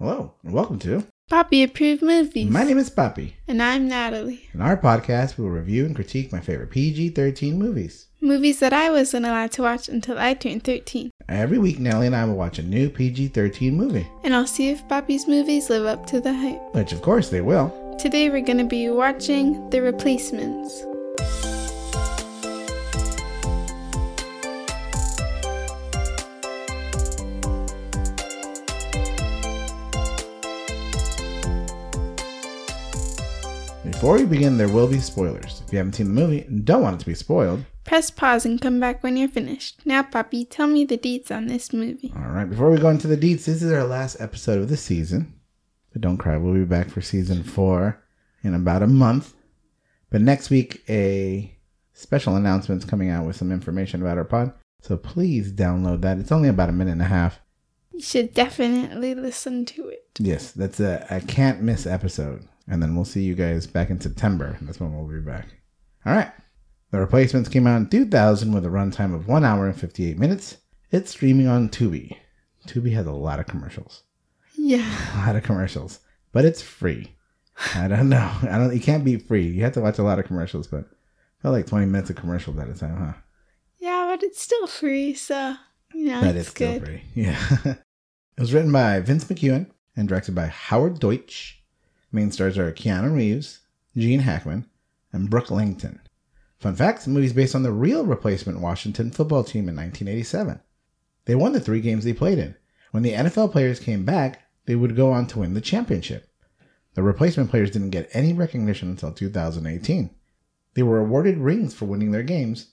Hello, and welcome to Papi approved movies. My name is Papi. And I'm Natalie. In our podcast, we will review and critique my favorite PG 13 movies. Movies that I wasn't allowed to watch until I turned 13. Every week, Nellie and I will watch a new PG 13 movie, And I'll see if Papi's movies live up to the hype. which of course they will. Today we're going to be watching The Replacements. Before we begin, there will be spoilers. If you haven't seen the movie and don't want it to be spoiled, Press pause and come back when you're finished. Now, Papi, tell me the deets on this movie. all right, before we go into the deets, this is our last episode of the season. But don't cry, we'll be back for season four in about a month. But next week, a special announcement's coming out with some information about our pod. So please download that. It's only about a minute and a half. You should definitely listen to it. Yes, that's a, a can't miss episode. And then we'll see you guys back in September. That's when we'll be back. All right. The replacements came out in 2000 with a runtime of 1 hour and 58 minutes. It's streaming on Tubi. Tubi has a lot of commercials. Yeah. A lot of commercials. But it's free. I don't know. I don't you can't be free. You have to watch a lot of commercials, but felt like 20 minutes of commercials at a time, huh? Yeah, but it's still free, so, you know, That it's is still good. free. Yeah. it was written by Vince McKewin and directed by Howard Deutsch. Main stars are Keanu Reeves, Gene Hackman, and Brooke Langton. Fun fact the movie is based on the real replacement Washington football team in 1987. They won the three games they played in. When the NFL players came back, they would go on to win the championship. The replacement players didn't get any recognition until 2018. They were awarded rings for winning their games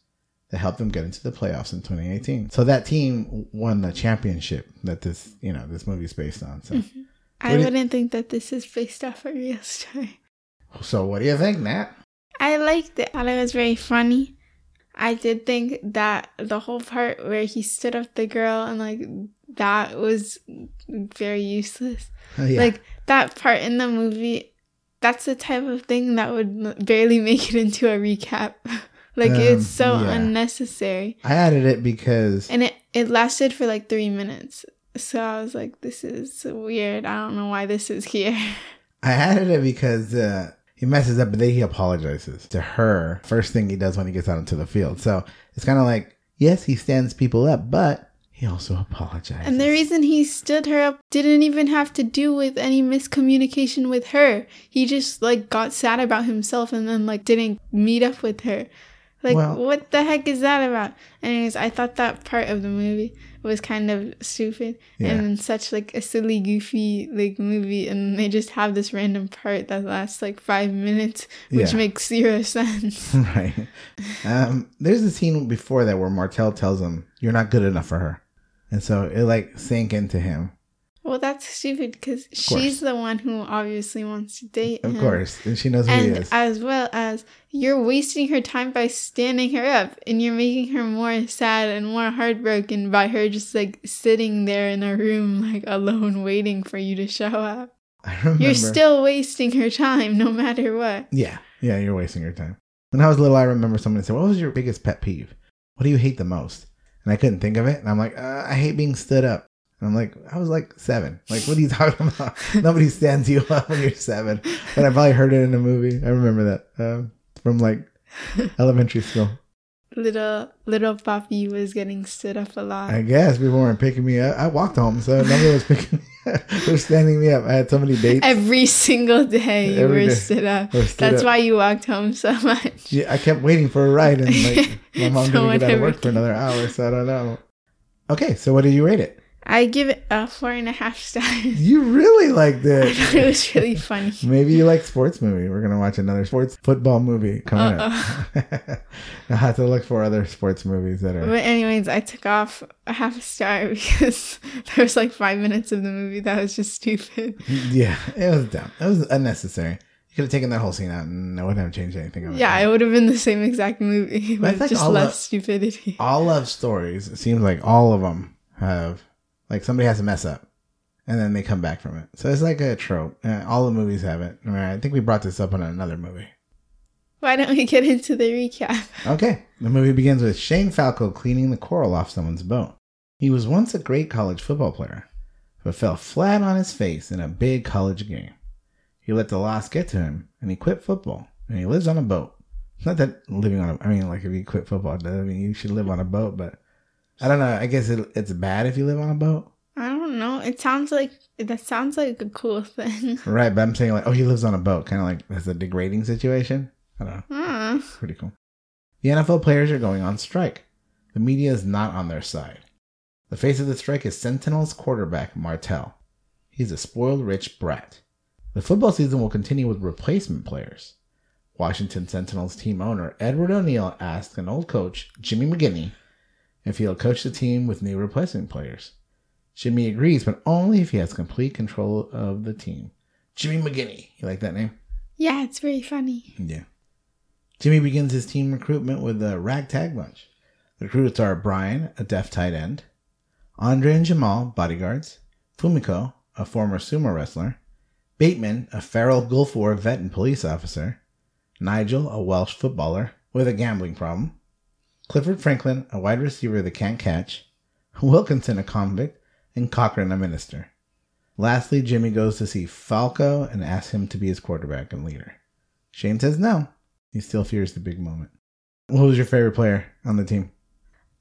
that helped them get into the playoffs in 2018. So that team won the championship that this, you know, this movie is based on. So, mm-hmm. I What wouldn't think that this is based off a real story. so what do you think, Nat? I liked it. I thought it was very funny. I did think that the whole part where he stood up the girl and like that was very useless. Oh, yeah. Like that part in the movie, that's the type of thing that would barely make it into a recap. like Um, it's so yeah. unnecessary. I added it because And it, it lasted for like three minutes. So I was like, this is weird. I don't know why this is here. I added it because uh, he messes up, but then he apologizes to her. First thing he does when he gets out into the field. So it's kind of like, yes, he stands people up, but he also apologizes. And the reason he stood her up didn't even have to do with any miscommunication with her. He just like got sad about himself and then like didn't meet up with her. Like Well- what the heck is that about? Anyways, I thought that part of the movie was kind of stupid Yeah. and such like a silly goofy like movie and they just have this random part that lasts like 5 minutes which Yeah. makes zero sense. right. Um, there's a scene before that where Martell tells him, "You're not good enough for her," and so it like sank into him. Well, that's stupid because she's the one who obviously wants to date Of him. course, and she knows who he and is. as well as you're wasting her time by standing her up and you're making her more sad and more heartbroken by her just like sitting there in a room like alone waiting for you to show up I remember. you're still wasting her time no matter what Yeah, yeah, you're wasting your time. When I was little, I remember someone said, "What was your biggest pet peeve? What do you hate the most?" And I couldn't think of it, and I'm like, uh, "I hate being stood up." And I'm like, I was like seven. Like, what are you talking about? Nobody stands you up when you're seven. And I probably heard it in a movie. I remember that um, from like elementary school. little little Papi was getting stood up a lot I guess people weren't picking me up. I walked home, so nobody was picking me up. They're standing me up. I had so many dates. every single day you Every were day. stood up stood that's up. why you walked home so much Yeah, I kept waiting for a ride, and like my mom So didn't get out of work for another hour, so I don't know. Okay, so what did you rate it? I give it a four and a half stars You really liked I thought it it. was really funny Maybe you like sports movie. We're gonna watch another sports football movie coming up. I'll have to look for other sports movies that are. But anyways, I took off a half a star because there was like five minutes of the movie that was just stupid. Yeah, it was dumb. It was unnecessary. You could have taken that whole scene out, and I wouldn't have changed anything. Of. Yeah, it would have been the same exact movie, But I but just less the- stupidity. all love stories. It seems like all of them have like somebody has to mess up, and then they come back from it. So it's like a trope. Uh, all the movies have it. I, mean, I think we brought this up on another movie. Why don't we get into the recap? Okay, the movie begins with Shane Falco cleaning the coral off someone's boat. He was once a great college football player, but fell flat on his face in a big college game. He let the loss get to him, and he quit football, and he lives on a boat. Not that living on a, I mean, like if you quit football, I mean, you should live on a boat, but I don't know. I guess it, it's bad if you live on a boat. I don't know. It sounds like that sounds like a cool thing. Right, but I'm saying like, oh, he lives on a boat, kind of like that's a degrading situation. I don't know. Huh. Pretty cool. The NFL players are going on strike. The media is not on their side. The face of the strike is Sentinels quarterback Martell. He's a spoiled rich brat. The football season will continue with replacement players. Washington Sentinels team owner Edward O'Neill asked an old coach, Jimmy McGinty, if he'll coach the team with new replacement players. Jimmy agrees, but only if he has complete control of the team. Jimmy McGinty. You like that name? Yeah, it's very funny. Yeah. Jimmy begins his team recruitment with a ragtag bunch. The recruits are Brian, a deaf tight end, Andre and Jamal, bodyguards, Fumiko, a former sumo wrestler, Bateman, a feral Gulf War vet and police officer, Nigel, a Welsh footballer with a gambling problem, Clifford Franklin, a wide receiver that can't catch, Wilkinson, a convict, and Cochran, a minister. Lastly, Jimmy goes to see Falco and asks him to be his quarterback and leader. Shane says no. He still fears the big moment. What was your favorite player on the team?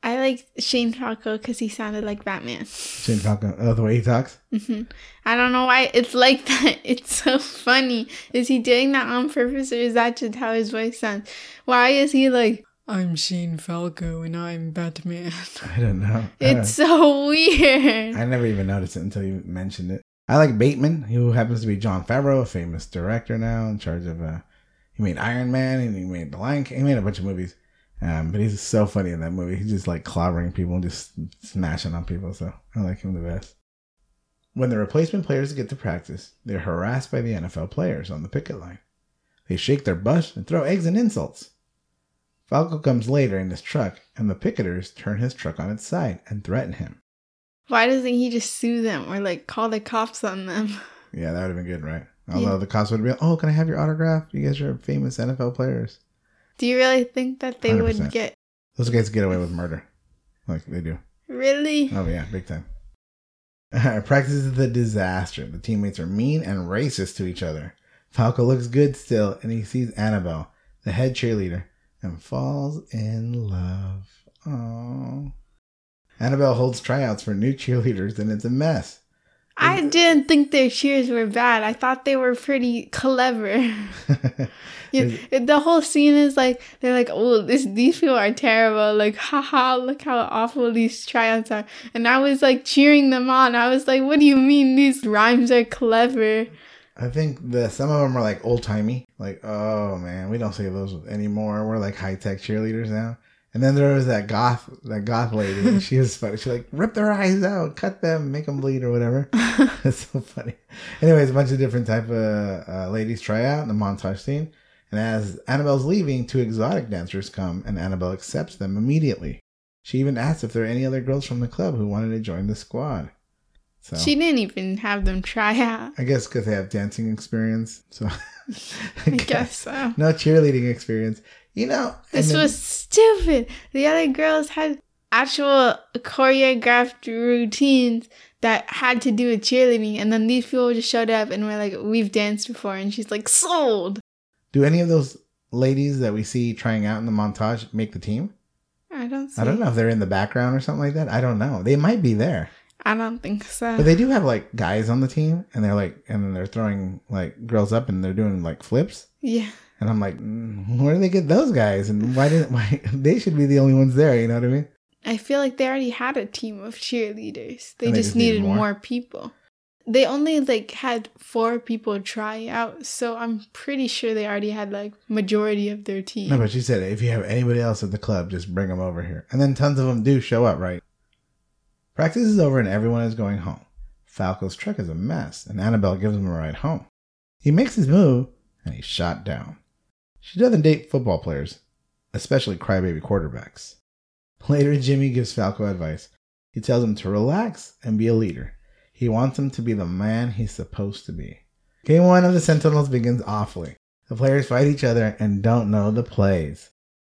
I like Shane Falco because he sounded like Batman. Shane Falco. Oh, the way he talks? hmm I don't know why it's like that. It's so funny. Is he doing that on purpose or is that just how his voice sounds? Why is he like, I'm Shane Falco and I'm Batman? I don't know. It's don't- so weird. I never even noticed it until you mentioned it. I like Bateman, who happens to be Jon Favreau, a famous director now in charge of. Uh, he made Iron Man and he made The Lion King. He made a bunch of movies, um, but he's so funny in that movie. He's just like clobbering people and just smashing on people. So I like him the best. When the replacement players get to practice, they're harassed by the NFL players on the picket line. They shake their butts and throw eggs and insults. Falco comes later in his truck, and the picketers turn his truck on its side and threaten him. Why doesn't he just sue them or like call the cops on them? Yeah, that would have been good, right? Although Yeah. the cops would be like, oh, can I have your autograph? You guys are famous NFL players. Do you really think that they 100%. would get Those guys get away with murder. Like they do. really? Oh, yeah, big time. Practice is a disaster. The teammates are mean and racist to each other. Falco looks good still, and he sees Annabelle, the head cheerleader, and falls in love. Oh. Annabelle holds tryouts for new cheerleaders, and it's a mess. I didn't think their cheers were bad. I thought they were pretty clever. Yeah, the whole scene is like they're like, oh, this these people are terrible. Like, haha, look how awful these tryouts are. And I was like cheering them on. I was like, what do you mean these rhymes are clever? I think the some of them are like old timey, like oh man, we don't say those anymore. We're like high tech cheerleaders now. And then there was that goth, that goth lady. and she was funny. She like rip their eyes out, cut them, make them bleed or whatever. That's so funny. Anyways, a bunch of different type of uh, ladies try out in the montage scene. And as Annabelle's leaving, two exotic dancers come, and Annabelle accepts them immediately. She even asks if there are any other girls from the club who wanted to join the squad. So She didn't even have them try out. I guess because they have dancing experience. So I guess so. no cheerleading experience. You know, This then- was stupid. The other girls had actual choreographed routines that had to do with cheerleading, and then these people just showed up and were like, "We've danced before," and she's like, "Sold." do any of those ladies that we see trying out in the montage make the team? I don't. See. I don't know if they're in the background or something like that. I don't know. They might be there, I don't think so. but they do have like guys on the team, and they're like, and then they're throwing like girls up, and they're doing like flips. yeah. And I'm like, mm, where do they get those guys? And why didn't why they should be the only ones there? You know what I mean? I feel like they already had a team of cheerleaders. They, they just, just needed needed more? more? people. They only like had four people try out, so I'm pretty sure they already had like majority of their team. No, but she said if you have anybody else at the club, just bring them over here. And then tons of them do show up, right? Practice is over and everyone is going home. Falco's truck is a mess, and Annabelle gives him a ride home. He makes his move, and he's shot down. She doesn't date football players, especially crybaby quarterbacks. Later, Jimmy gives Falco advice. He tells him to relax and be a leader. He wants him to be the man he's supposed to be. Game one of the Sentinels begins awfully. The players fight each other and don't know the plays.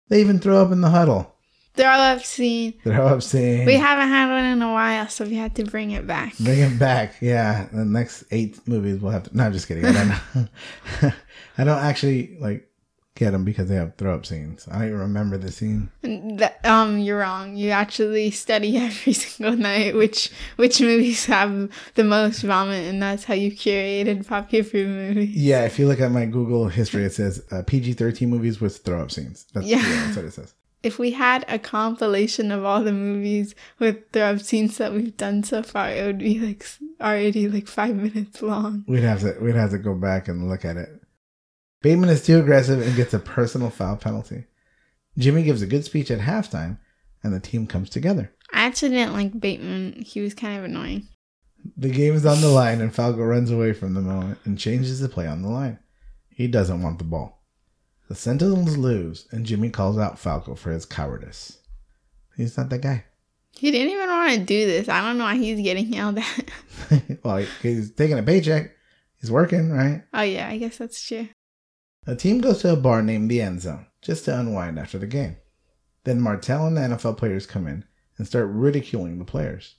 They even throw up in the huddle. Throw up scene. Throw up scene. We haven't had one in a while, so we had to bring it back. Bring it back. Yeah. The next eight movies we'll have to. No, I'm just kidding. I don't. I don't actually like get them because they have throw up scenes. I don't even remember the scene. That, um, you're wrong. You actually study every single night which which movies have the most vomit, and that's how you curated popular movies. Yeah. If you look at my Google history, it says uh, PG 13 movies with throw up scenes. That's, Yeah. yeah. That's what it says. If we had a compilation of all the movies with the scenes that we've done so far, it would be like already like five minutes long. We'd have to we'd have to go back and look at it. Bateman is too aggressive and gets a personal foul penalty. Jimmy gives a good speech at halftime, and the team comes together. I actually didn't like Bateman. He was kind of annoying. The game is on the line, and Falco runs away from the moment and changes the play on the line. He doesn't want the ball. The Sentinels lose, and Jimmy calls out Falco for his cowardice. He's not that guy. He didn't even want to do this. I don't know why he's getting yelled at. well, he's taking a paycheck. He's working, right? oh yeah, I guess that's true. A team goes to a bar named the End Zone just to unwind after the game. Then Martell and the NFL players come in and start ridiculing the players.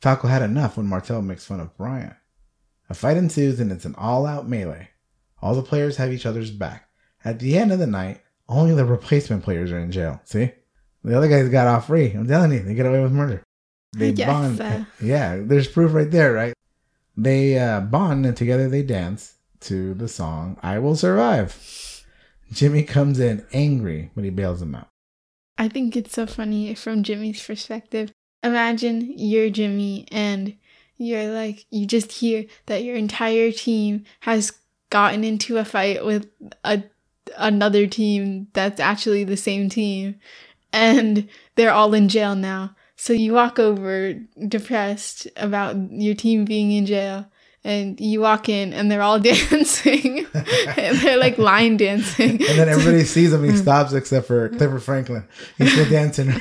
Falco had enough when Martell makes fun of Bryant. A fight ensues and it's an all out melee. All the players have each other's back. At the end of the night, only the replacement players are in jail. See? The other guys got off free. I'm telling you, they get away with murder. They bond. so. Yeah, there's proof right there, right? They uh, bond and together they dance to the song I Will Survive. Jimmy comes in angry, but he bails him out. I think it's so funny from Jimmy's perspective. Imagine you're Jimmy and you're like, you just hear that your entire team has gotten into a fight with a another team that's actually the same team and they're all in jail now. So you walk over depressed about your team being in jail and you walk in and they're all dancing. and they're like line dancing. And then everybody sees him. He mm. stops except for Clifford Franklin. He's still dancing.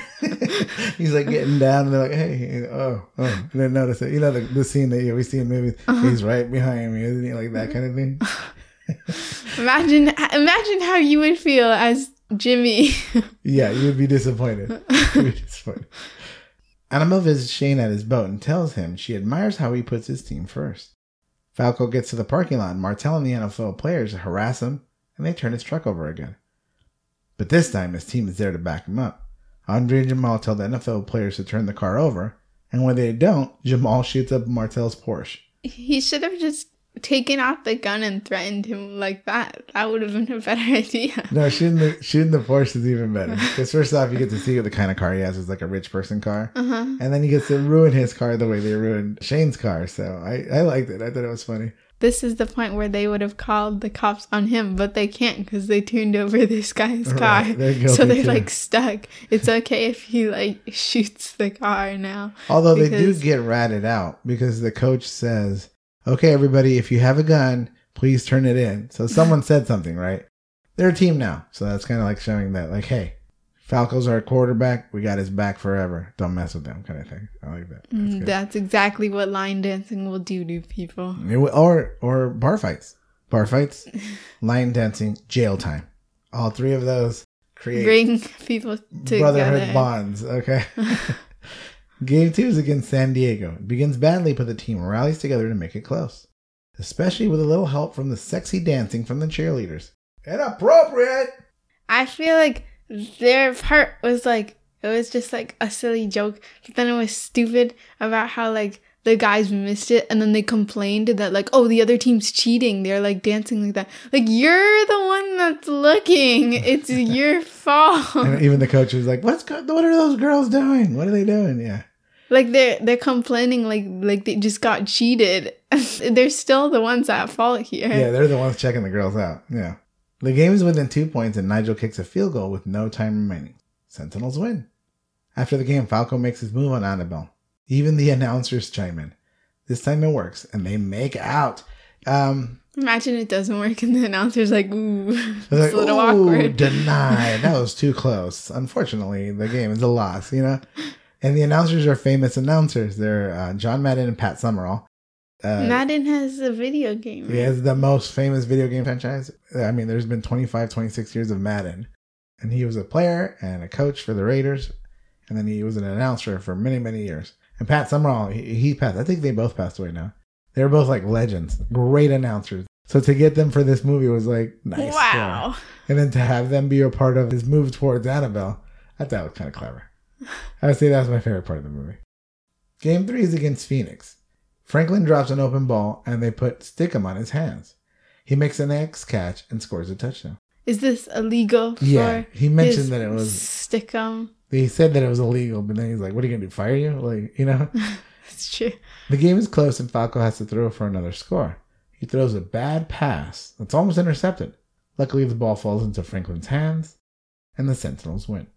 He's like getting down, and they're like, "Hey, oh, oh!" And they notice it. You know the, the scene that you always see in movies. Uh-huh. He's right behind me, isn't he? Like that kind of thing. Imagine, imagine how you would feel as Jimmy. Yeah, you would be disappointed. Be disappointed. Annabelle visits Shane at his boat and tells him she admires how he puts his team first. Falco gets to the parking lot, and Martell and the NFL players harass him, and they turn his truck over again. But this time, his team is there to back him up. Andre and Jamal tell the NFL players to turn the car over, and when they don't, Jamal shoots up Martell's Porsche. he should have just taken out the gun and threatened him like that. That would have been a better idea. No, shooting the shooting the Porsche is even better. Because first off, you get to see what the kind of car he has. It's like a rich person car. Uh huh. And then he gets to ruin his car the way they ruined Shane's car. So I, I liked it. I thought it was funny. This is the point where they would have called the cops on him, but they can't because they turned over this guy's car. Right, they're so they're too. like stuck. It's okay if he like shoots the car now. Although they do get ratted out because the coach says, okay, everybody, if you have a gun, please turn it in. So someone said something, right? They're a team now. So that's kind of like showing that, like, hey, Falco's our quarterback. We got his back forever. Don't mess with them, kind of thing. I like that. That's Mm. That's exactly what line dancing will do to people. Or or bar fights, bar fights, line dancing, jail time. All three of those create Bring people brotherhood bonds. Okay. Game two is against San Diego. It begins badly, but the team rallies together to make it close, especially with a little help from the sexy dancing from the cheerleaders. Inappropriate. I feel like their part was like it was just like a silly joke, but then it was stupid about how like the guys missed it and then they complained that like oh the other team's cheating. They're like dancing like that. Like you're the one that's looking. It's your fault. And even the coach was like, "What's go- what are those girls doing? What are they doing?" Yeah. Like they're they're complaining like like they just got cheated. they're still the ones at fault here. Yeah, they're the ones checking the girls out. Yeah. The game is within two points, and Nigel kicks a field goal with no time remaining. Sentinels win. After the game, Falco makes his move on Annabelle. Even the announcers chime in. This time it works, and they make out. Um, Imagine it doesn't work and the announcer's like ooh, it's like, a little "Ooh, awkward. denied. That was too close. Unfortunately, the game is a loss, you know? And the announcers are famous announcers. They're uh, John Madden and Pat Summerall. Uh, Madden has a video game. He has the most famous video game franchise. I mean, there's been 25, 26 years of Madden. and he was a player and a coach for the Raiders, and then he was an announcer for many, many years. And Pat Summerall, he, he passed. I think they both passed away now. They were both like legends, great announcers. So to get them for this movie was like nice. wow. And then to have them be a part of his move towards Annabelle, I thought was kind of clever. I would say that's my favorite part of the movie. Game three is against Phoenix. Franklin drops an open ball and they put Stickum on his hands. He makes an X catch and scores a touchdown. Is this illegal for Yeah, he mentioned that it was. stickum? He said that it was illegal, but then he's like, "What are you gonna do? Fire you?" Like, you know. It's true. The game is close and Falco has to throw for another score. He throws a bad pass that's almost intercepted. Luckily, the ball falls into Franklin's hands, and the Sentinels win.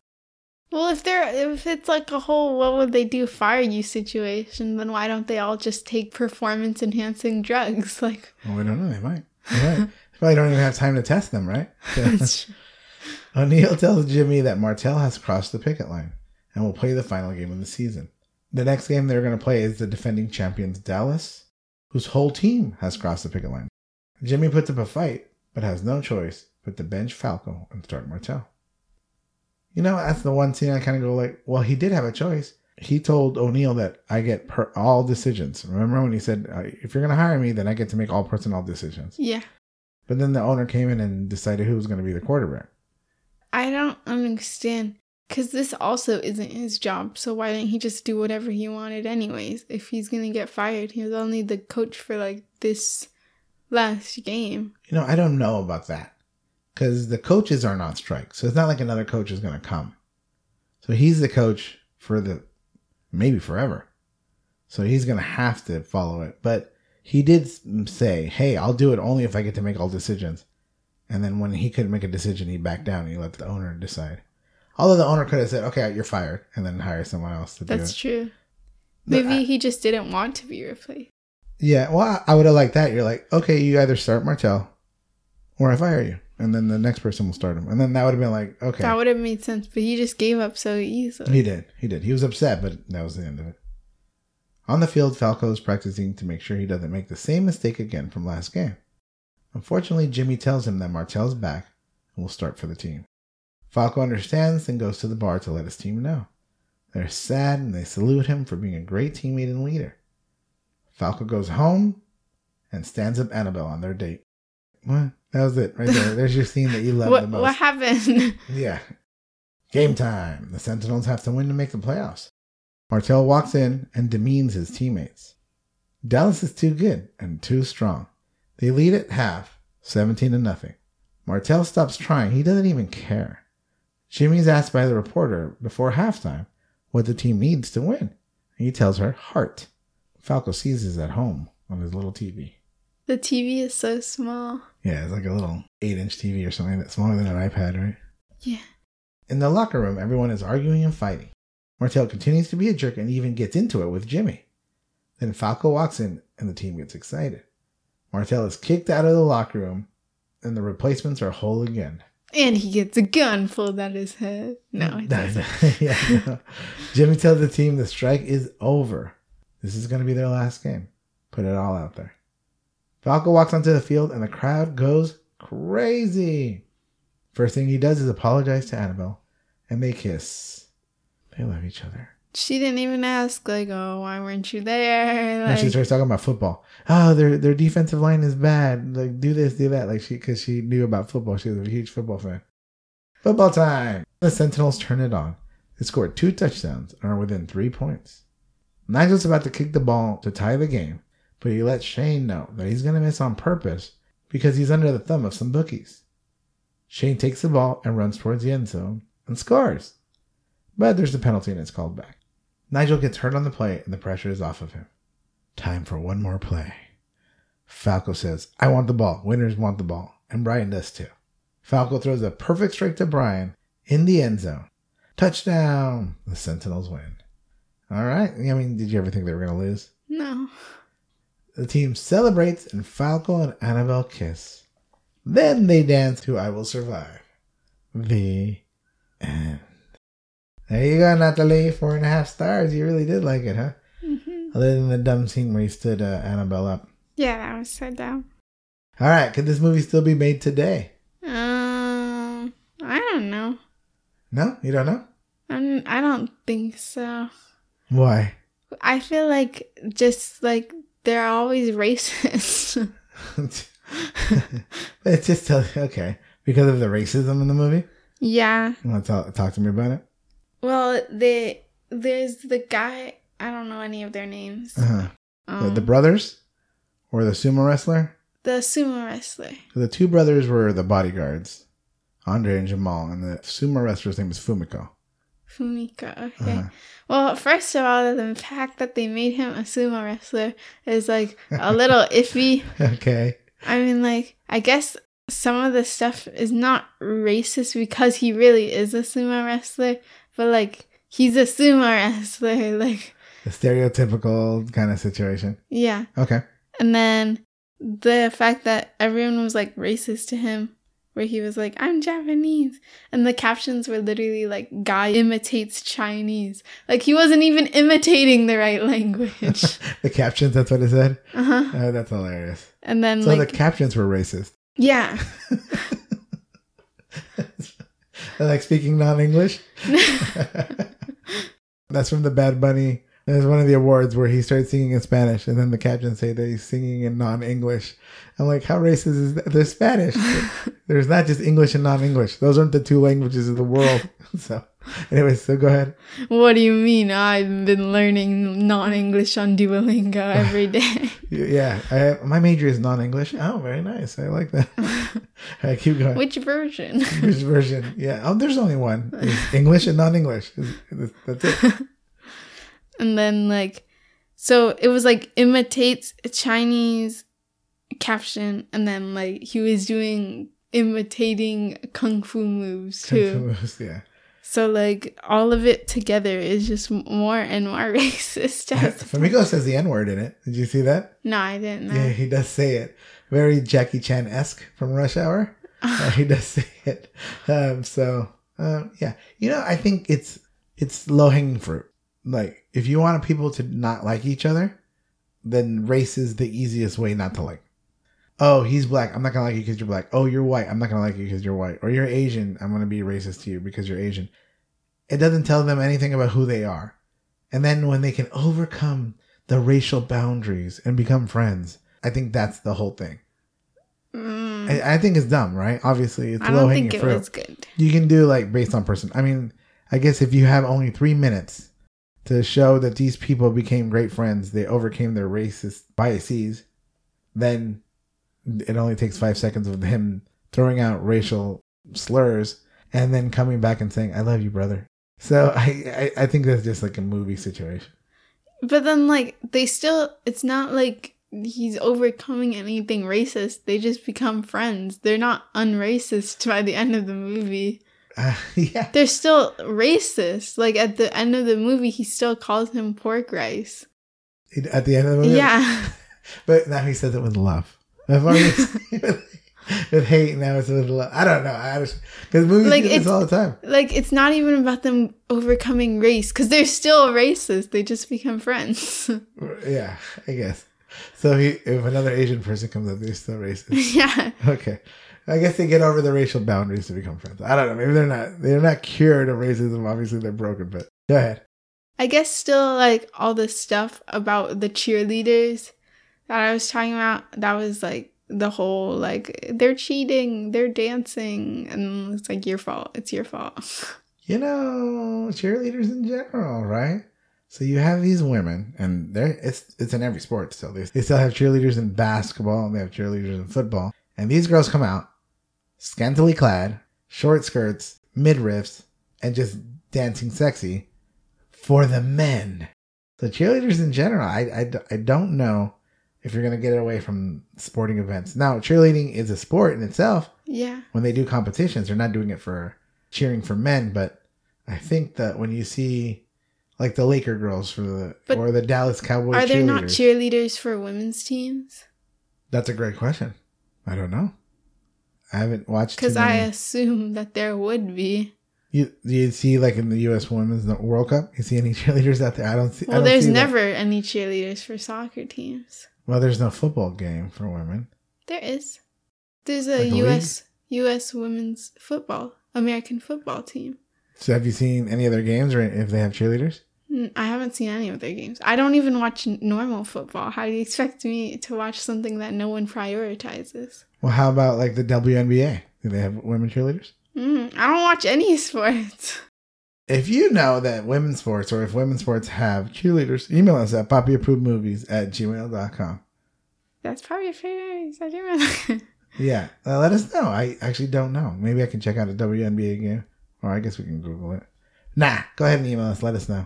Well, if they're if it's like a whole what would they do fire you situation, then why don't they all just take performance enhancing drugs? Like Well, we don't know. They might. They might. probably don't even have time to test them, right? O'Neill tells Jimmy that Martell has crossed the picket line and will play the final game of the season. The next game they're going to play is the defending champions Dallas, whose whole team has crossed the picket line. Jimmy puts up a fight, but has no choice but to bench Falco and start Martell. You know, that's the one scene I kind of go like, well, he did have a choice. He told O'Neill that I get per- all decisions. Remember when he said, uh, if you're going to hire me, then I get to make all personnel decisions. Yeah. But then the owner came in and decided who was going to be the quarterback. I don't understand. Because this also isn't his job. So why didn't he just do whatever he wanted, anyways? If he's going to get fired, he was only the coach for like this last game. You know, I don't know about that because the coaches aren't on strike. So it's not like another coach is going to come. So he's the coach for the maybe forever. So he's going to have to follow it. But he did say, hey, I'll do it only if I get to make all decisions. And then when he couldn't make a decision, he backed down and he let the owner decide. Although the owner could have said, okay, you're fired, and then hire someone else to do it. That's true. Maybe I- he just didn't want to be replaced. Yeah, well, I- I would have liked that. You're like, okay, you either start Martell or I fire you. And then the next person will start him. And then that would have been like, okay. That would have made sense, but he just gave up so easily. He did. He did. He was upset, but that was the end of it. On the field, Falco is practicing to make sure he doesn't make the same mistake again from last game. Unfortunately, Jimmy tells him that Martell's back and will start for the team. Falco understands and goes to the bar to let his team know. They're sad and they salute him for being a great teammate and leader. Falco goes home and stands up Annabelle on their date. What? That was it right there. There's your scene that you love the most. what happened? Yeah. Game time. The Sentinels have to win to make the playoffs. Martell walks in and demeans his teammates. Dallas is too good and too strong. They lead at half, 17 to nothing. Martell stops trying. He doesn't even care. Jimmy's asked by the reporter before halftime what the team needs to win. He tells her heart. Falco sees this at home on his little TV. The TV is so small. Yeah, it's like a little 8 inch TV or something that's smaller than an iPad, right? Yeah. In the locker room, everyone is arguing and fighting. Martell continues to be a jerk and even gets into it with Jimmy. Then Falco walks in and the team gets excited. Martell is kicked out of the locker room and the replacements are whole again. And he gets a gun pulled at his head. No, he doesn't. yeah, no. Jimmy tells the team the strike is over. This is going to be their last game. Put it all out there. Falco walks onto the field and the crowd goes crazy. First thing he does is apologize to Annabelle and they kiss. They love each other. She didn't even ask, like, oh, why weren't you there? And she starts talking about football. Oh, their their defensive line is bad. Like do this, do that. Like she because she knew about football. She was a huge football fan. Football time. The Sentinels turn it on. They scored two touchdowns and are within three points. Nigel's about to kick the ball to tie the game, but he lets Shane know that he's going to miss on purpose because he's under the thumb of some bookies. Shane takes the ball and runs towards the end zone and scores. But there's a penalty and it's called back. Nigel gets hurt on the play and the pressure is off of him. Time for one more play. Falco says, I want the ball. Winners want the ball. And Brian does too. Falco throws a perfect strike to Brian in the end zone. Touchdown! The Sentinels win. All right. I mean, did you ever think they were going to lose? no. The team celebrates and Falco and Annabelle kiss. Then they dance to I Will Survive. The end. There you go, Natalie. Four and a half stars. You really did like it, huh? hmm Other than the dumb scene where he stood uh, Annabelle up. Yeah, that was so dumb. All right, could this movie still be made today? Um, I don't know. No, you don't know I'm, I don't think so. why. I feel like just like they're always racist. But it's just tell okay because of the racism in the movie. yeah. You want to talk, talk to me about it? Well, they there's the guy. I don't know any of their names. Uh-huh. The, Um, the brothers or the sumo wrestler. the sumo wrestler. So the two brothers were the bodyguards, Andre and Jamal, and the sumo wrestler's name was Fumiko. Fumika. Okay. Uh-huh. Well, first of all, the fact that they made him a sumo wrestler is like a little iffy. Okay. I mean, like, I guess some of the stuff is not racist because he really is a sumo wrestler, but like, he's a sumo wrestler. Like, The stereotypical kind of situation. yeah. Okay. And then the fact that everyone was like racist to him, where he was like, I'm Japanese. And the captions were literally like, guy imitates Chinese. Like, he wasn't even imitating the right language. the captions, that's what it said. uh huh. Oh, that's hilarious. And then, So like, the captions were racist. yeah. Like speaking non English. That's from the Bad Bunny. There's one of the awards where he starts singing in Spanish, and then the captions say that he's singing in non-English. I'm like, how racist is that? There's Spanish. There's not just English and non-English. Those aren't the two languages of the world. So, anyways, so go ahead. what do you mean? I've been learning non English on Duolingo every day. Yeah, I, my major is non-English. Oh, very nice. I like that. Right, keep going. Which version? Which version? Yeah. Oh, there's only one. It's English and non-English. That's it. And then, like, so it was like imitates a Chinese caption, and then, like, he was doing imitating kung fu moves too. Kung fu moves, yeah. So like all of it together is just more and more racist. Fumiko says the N word in it. Did you see that? no, I didn't know. Yeah, he does say it. Very Jackie Chan esque from Rush Hour. Uh, he does say it. Um, so um, yeah, you know, I think it's it's low hanging fruit. Like if you want people to not like each other, then race is the easiest way not to like. Oh, he's black. I'm not gonna like you because you're black. Oh, you're white. I'm not gonna like you because you're white. Or you're Asian. I'm gonna be racist to you because you're Asian. It doesn't tell them anything about who they are. And then when they can overcome the racial boundaries and become friends, I think that's the whole thing. Mm, I, I think it's dumb, right? Obviously, it's low hanging it fruit. was good. You can do like based on person. I mean, I guess if you have only three minutes to show that these people became great friends, they overcame their racist biases, then it only takes five seconds of him throwing out racial slurs and then coming back and saying, "I love you, brother." So I, I, I think that's just like a movie situation. But then like they still it's not like he's overcoming anything racist. They just become friends. They're not unracist by the end of the movie. Uh, yeah, They're still racist. Like at the end of the movie he still calls him pork rice. at the end of the movie. Yeah. But now he says it with love. With hate, now it's with love. I don't know. I just because movies Like, do this it's- all the time. like it's not even about them overcoming race cuz they're still racist. They just become friends. Yeah, I guess. So he, if another Asian person comes up, they're still racist. yeah. Okay, I guess they get over the racial boundaries to become friends. I don't know. Maybe they're not. They're not cured of racism. Obviously, they're broken. But go ahead. I guess still like all the stuff about the cheerleaders that I was talking about, that was like the whole like they're cheating, they're dancing, and it's like your fault. It's your fault. You know, cheerleaders in general, right? So you have these women, and they're it's it's in every sport still. They, they still have cheerleaders in basketball, and they have cheerleaders in football. And these girls come out scantily clad, short skirts, midriffs, and just dancing sexy for the men. So cheerleaders in general, I, I, I don't know if you're going to get it away from sporting events. Now, cheerleading is a sport in itself. yeah. When they do competitions, they're not doing it for cheering for men, but I think that when you see like the Laker girls for the But or the Dallas Cowboys Are there not cheerleaders for women's teams? that's a great question. I don't know. I haven't watched Because I assume that there would be. You do you see like in the U.S. Women's World Cup? You see any cheerleaders out there? I don't see. Well, don't there's see that. never any cheerleaders for soccer teams. Well, there's no football game for women. There is. There's a Like U.S. U.S. women's football, American football team. So have you seen any of their games or if they have cheerleaders? I haven't seen any of their games. I don't even watch normal football. How do you expect me to watch something that no one prioritizes? Well, how about like the WNBA? Do they have women cheerleaders? Mm, I don't watch any sports. If you know that women's sports or if women's sports have cheerleaders, email us at papiapprovedmovies at gmail.com. That's probably a favorite. I do Yeah, uh, let us know. I actually don't know. Maybe I can check out a WNBA game, or I guess we can Google it. Nah, go ahead and email us. Let us know.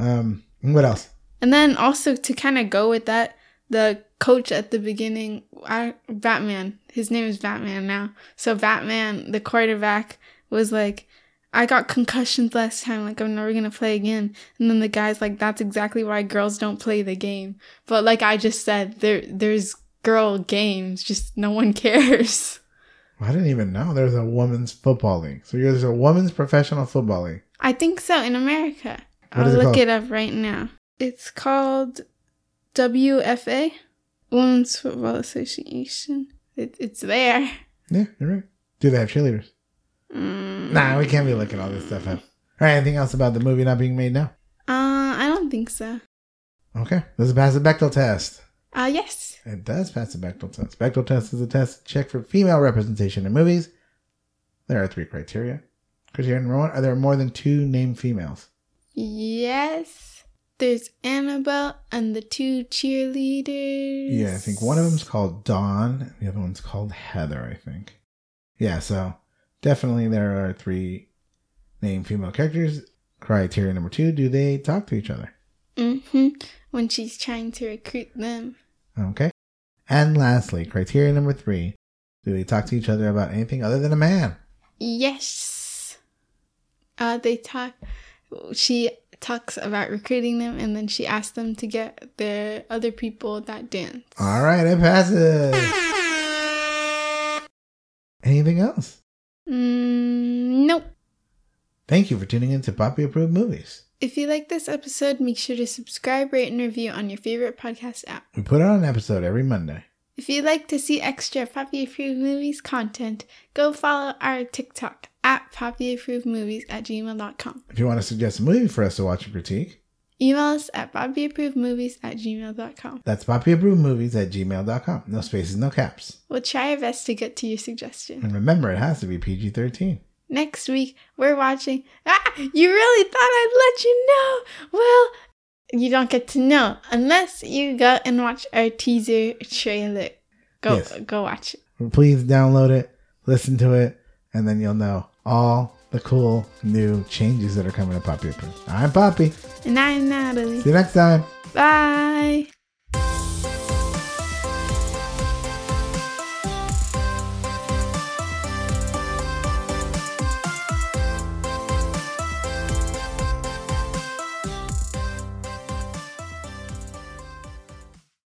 Um, what else? And then also to kind of go with that, the coach at the beginning, I, Batman, his name is Batman now. So Batman, the quarterback, was like, I got concussions last time, like I'm never gonna play again. And then the guy's like, that's exactly why girls don't play the game. But like I just said, there there's girl games, just no one cares. I didn't even know there's a women's football league. So there's a women's professional football league. I think so in America. What I'll it look called? it up right now. It's called WFA, Women's Football Association. It, it's there. Yeah, you're right. Do they have cheerleaders? Mm, Nah, we can't be looking all this stuff up. All right, anything else about the movie not being made now? Uh, I don't think so. Okay, does it pass the Bechdel test? Uh, yes. It does pass the Bechdel test. Bechdel test is a test to check for female representation in movies. There are three criteria. Criteria number one: Are there more than two named females? Yes. There's Annabelle and the two cheerleaders. Yeah, I think one of them's called Dawn, and the other one's called Heather. I think. Yeah, so definitely there are three named female characters. Criteria number two: Do they talk to each other? Mm-hmm. When she's trying to recruit them. Okay. And lastly, criteria number three: Do they talk to each other about anything other than a man? Yes. Uh, they talk. She talks about recruiting them, and then she asks them to get their other people that dance. All right, it passes. Anything else? Mm, nope. Thank you for tuning in to Papi Approved Movies. If you like this episode, make sure to subscribe, rate, and review on your favorite podcast app. We put out an episode every Monday. If you'd like to see extra Papi Approved Movies content, go follow our TikTok at Papi Approved Movies at gmail.com. If you want to suggest a movie for us to watch and critique, Email us at papiapprovedmovies at gmail.com. that's papiapproved at gmail.com. No spaces, no caps. We'll try our best to get to your suggestion. And remember, it has to be PG 13. Next week, we're watching. Ah, you really thought I'd let you know? Well, you don't get to know unless you go and watch our teaser trailer. Go, Yes. go watch it. Please download it, listen to it, and then you'll know all the cool new changes that are coming to Papi. I'm Papi. And I'm Natalie. See you next time. Bye.